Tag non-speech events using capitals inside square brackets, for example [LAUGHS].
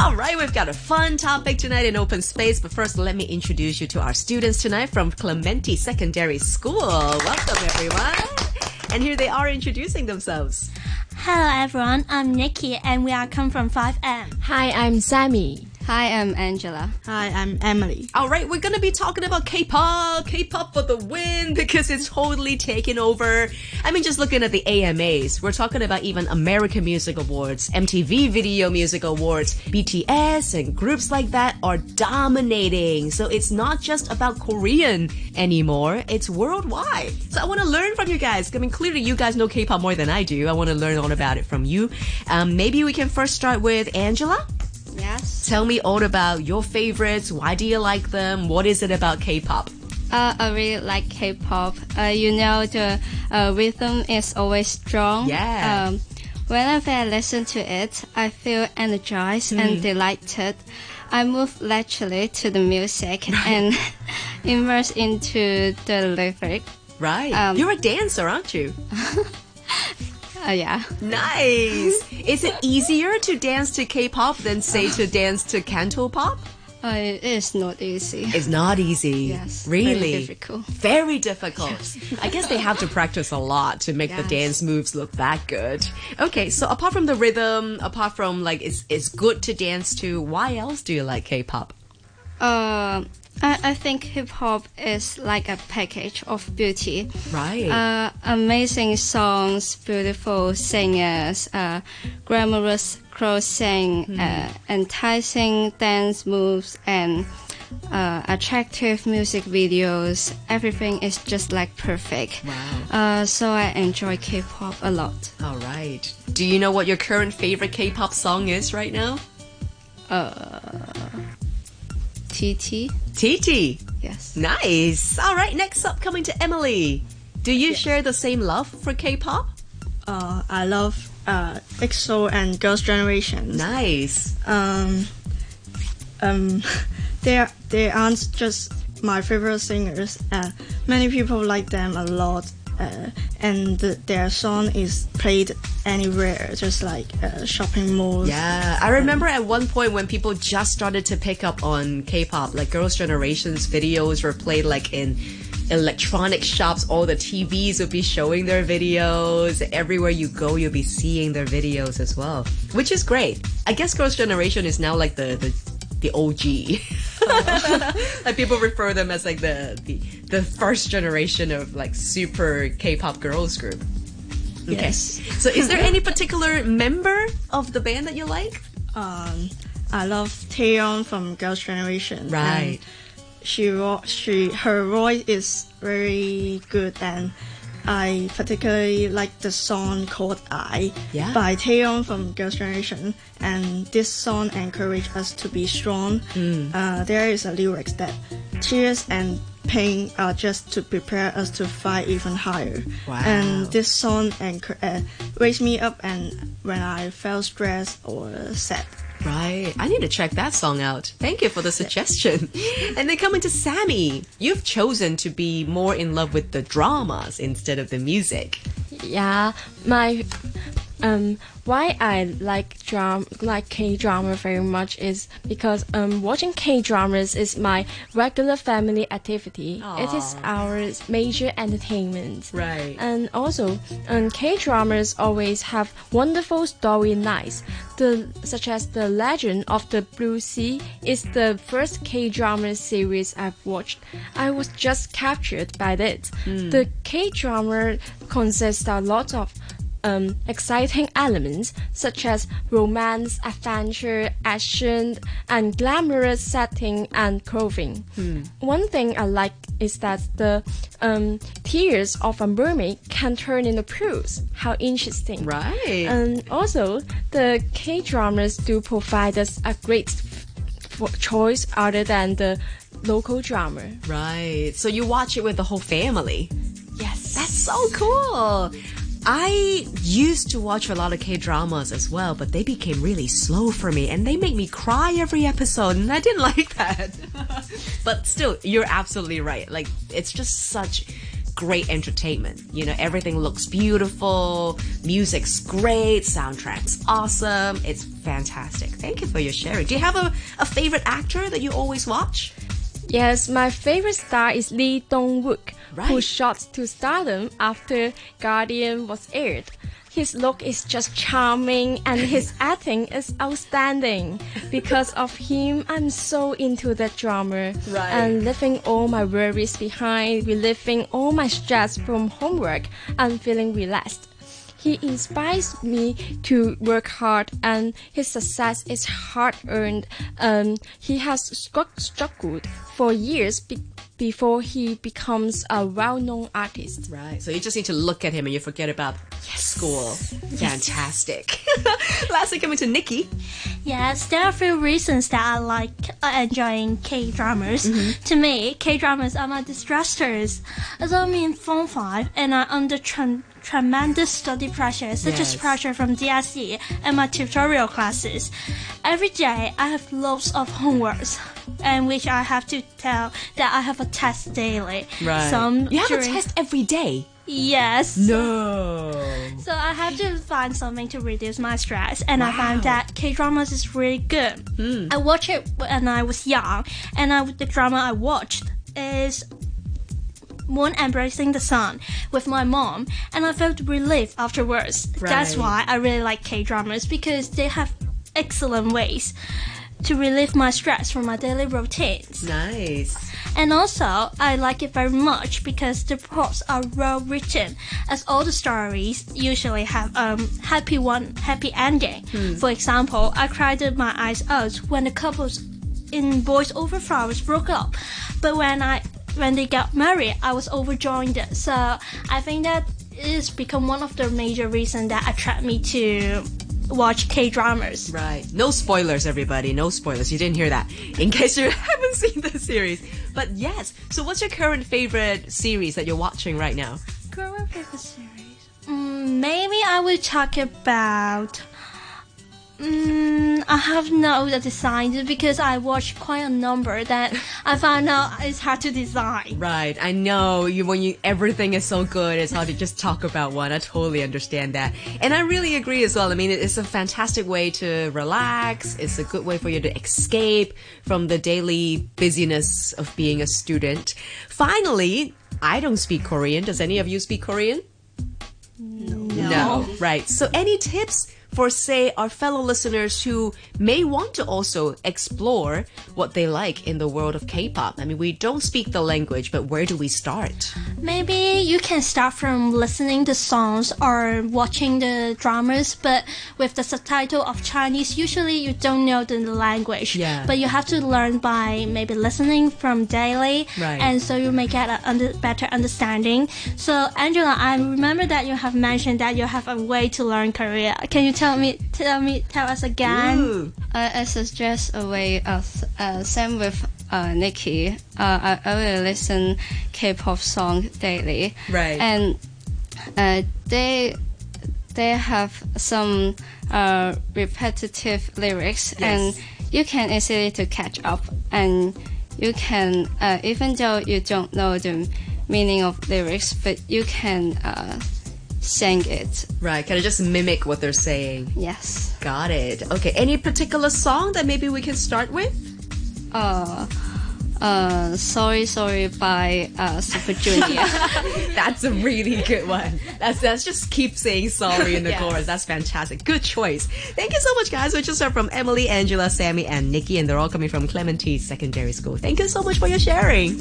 All right, we've got a fun topic tonight in open space, but first let me introduce you to our students tonight from Clementi Secondary School. Welcome, everyone. And here they are introducing themselves. Hello everyone, I'm Nikki and we are come from 5M. Hi, I'm Sammy. Hi, I'm Angela. Hi, I'm Emily. All right, we're gonna be talking about K-pop, K-pop for the win because it's totally taken over. I mean, just looking at the AMAs, we're talking about even American Music Awards, MTV Video Music Awards, BTS, and groups like that are dominating. So it's not just about Korean anymore; it's worldwide. So I want to learn from you guys. I mean, clearly you guys know K-pop more than I do. I want to learn all about it from you. Um, maybe we can first start with Angela. Yes. Tell me all about your favorites. Why do you like them? What is it about K-pop? Uh, I really like K-pop. Uh, you know the uh, rhythm is always strong. Yeah. Um, whenever I listen to it, I feel energized and delighted. I move naturally to the music [LAUGHS] and immerse into the lyric. Right. Um, You're a dancer, aren't you? [LAUGHS] Uh, yeah. Nice. [LAUGHS] is it easier to dance to K-pop than say to dance to Canto pop? Uh, it is not easy. It's not easy. Yes, Really? very difficult. Very difficult. I guess they have to practice a lot to make the dance moves look that good. Okay, so apart from the rhythm, apart from like it's it's good to dance to, why else do you like K-pop? Uh, I, I think hip hop is like a package of beauty. Right. Uh, amazing songs, beautiful singers, uh, glamorous clothing, uh, enticing dance moves, and uh, attractive music videos. Everything is just like perfect. Wow. Uh, so I enjoy K-pop a lot. All right. Do you know what your current favorite K-pop song is right now? TT, TT. yes. Nice. All right, next up, coming to Emily. Do you share the same love for K-pop? Uh, I love uh, EXO and Girls' Generation. Nice. Um, um, [LAUGHS] they they aren't just my favorite singers. Uh, many people like them a lot. Uh, and their song is played anywhere, just like uh, shopping malls. Yeah, I remember at one point when people just started to pick up on K-pop, like Girls' Generation's videos were played like in electronic shops. All the TVs would be showing their videos. Everywhere you go, you'll be seeing their videos as well, which is great. I guess Girls' Generation is now like the the, the OG. [LAUGHS] like people refer them as like the, the the first generation of like super K-pop girls group. Okay. Yes. So is there any particular member of the band that you like? Um, I love Taeyeon from Girls' Generation. Right. And she she her voice is very good, and I particularly like the song called "I" Yeah. by Taeyeon from Girls' Generation. And this song encourages us to be strong. Hmm. Uh, there is a lyrics that tears and pain are just to prepare us to fight even higher. Wow. And this song enc- uh, wakes me up and when I felt stressed or sad. Right. I need to check that song out. Thank you for the suggestion. And then coming to Sammy, you've chosen to be more in love with the dramas instead of the music. Yeah, my um why I like dram like K drama very much is because um watching K dramas is my regular family activity. It is our major entertainment. Right. And also, um, K dramas always have wonderful storylines. The such as the Legend of the Blue Sea is the first K drama series I've watched. I was just captured by it. The K drama consists a lot of um, exciting elements such as romance, adventure, action, and glamorous setting and clothing. One thing I like is that the um, tears of a mermaid can turn into pearls. How interesting! Right. And also, the K dramas do provide us a great choice other than the local drama. right. So you watch it with the whole family. Yes. That's so cool. I used to watch a lot of K dramas as well, but they became really slow for me and they made me cry every episode, and I didn't [LAUGHS] like that. [LAUGHS] but still, you're absolutely right. Like, it's just such great entertainment. You know, everything looks beautiful, music's great, soundtrack's awesome. It's fantastic. Thank you for your sharing. Do you have a, a favorite actor that you always watch? Yes, my favorite star is Lee Dong-wook, who shot to stardom after Guardian was aired. His look is just charming and his [LAUGHS] acting is outstanding. Because of him, I'm so into that drama. Right. And leaving all my worries behind, relieving all my stress from homework, and feeling relaxed. He inspires me to work hard, and his success is hard earned. Um, he has struggled for years be- before he becomes a well known artist. Right. So you just need to look at him and you forget about school. Fantastic. [LAUGHS] Lastly, coming to Nikki. Yes, there are a few reasons that I like uh, enjoying K dramas. To me, K dramas are my distressors. As I'm in Form 5 and I'm under tre- tremendous study pressure, such Yes. as pressure from DSE and my tutorial classes. Every day, I have loads of homeworks. And which I have to tell that I have a test daily. Right. Some you have a test every day. Yes. No. [LAUGHS] So I have to find something to reduce my stress, and I found that K dramas is really good. Hmm. I watched it when I was young, and I, the drama I watched is Moon Embracing the Sun with my mom, and I felt relief afterwards. That's why I really like K dramas because they have excellent ways to relieve my stress from my daily routines. Nice. And also, I like it very much because the plots are well written, as all the stories usually have um happy one happy ending. For example, I cried my eyes out when the couples in Boys Over Flowers broke up, but when I when they got married, I was overjoyed. So I think that it's become one of the major reasons that attract me to watch K dramas. Right. No spoilers, everybody. No spoilers. You didn't hear that. In [LAUGHS] case you haven't seen the series. But yes. So what's your current favorite series that you're watching right now? Current favorite series? Mm, maybe I will talk about. Mm, I have no design because I watched quite a number that I found out it's hard to design. Right. I know you when you everything is so good, it's hard to just talk about one. I totally understand that. And I really agree as well. I mean, it's a fantastic way to relax. It's a good way for you to escape from the daily busyness of being a student. Finally, I don't speak Korean. Does any of you speak Korean? No. Right. So, any tips for, say, our fellow listeners who may want to also explore what they like in the world of K pop? I mean, we don't speak the language, but where do we start? Maybe you can start from listening to songs or watching the dramas, but with the subtitle of Chinese, usually you don't know the language. Yeah. But you have to learn by maybe listening from daily, Right. and so you may get a under, better understanding. So Angela, I remember that you have mentioned that you have a way to learn Korea. Can you tell me, tell me, tell us again? Ooh. I, suggest a way of uh, same with uh, Nikki. Uh, I, will listen K-pop song daily, Right. and uh, they they have some uh, repetitive lyrics, Yes. and you can easily to catch up, and you can uh, even though you don't know the meaning of lyrics, but you can sing it. Right. Can I just mimic what they're saying? Yes. Got it. Okay. Any particular song that maybe we can start with? uh, uh, sorry, sorry by uh, Super Junior. [LAUGHS] That's a really good one. That's that's just keep saying sorry in the Yes. chorus. That's fantastic. Good choice. Thank you so much, guys. We just heard from Emily, Angela, Sammy, and Nikki, and they're all coming from Clementi Secondary School. Thank you so much for your sharing.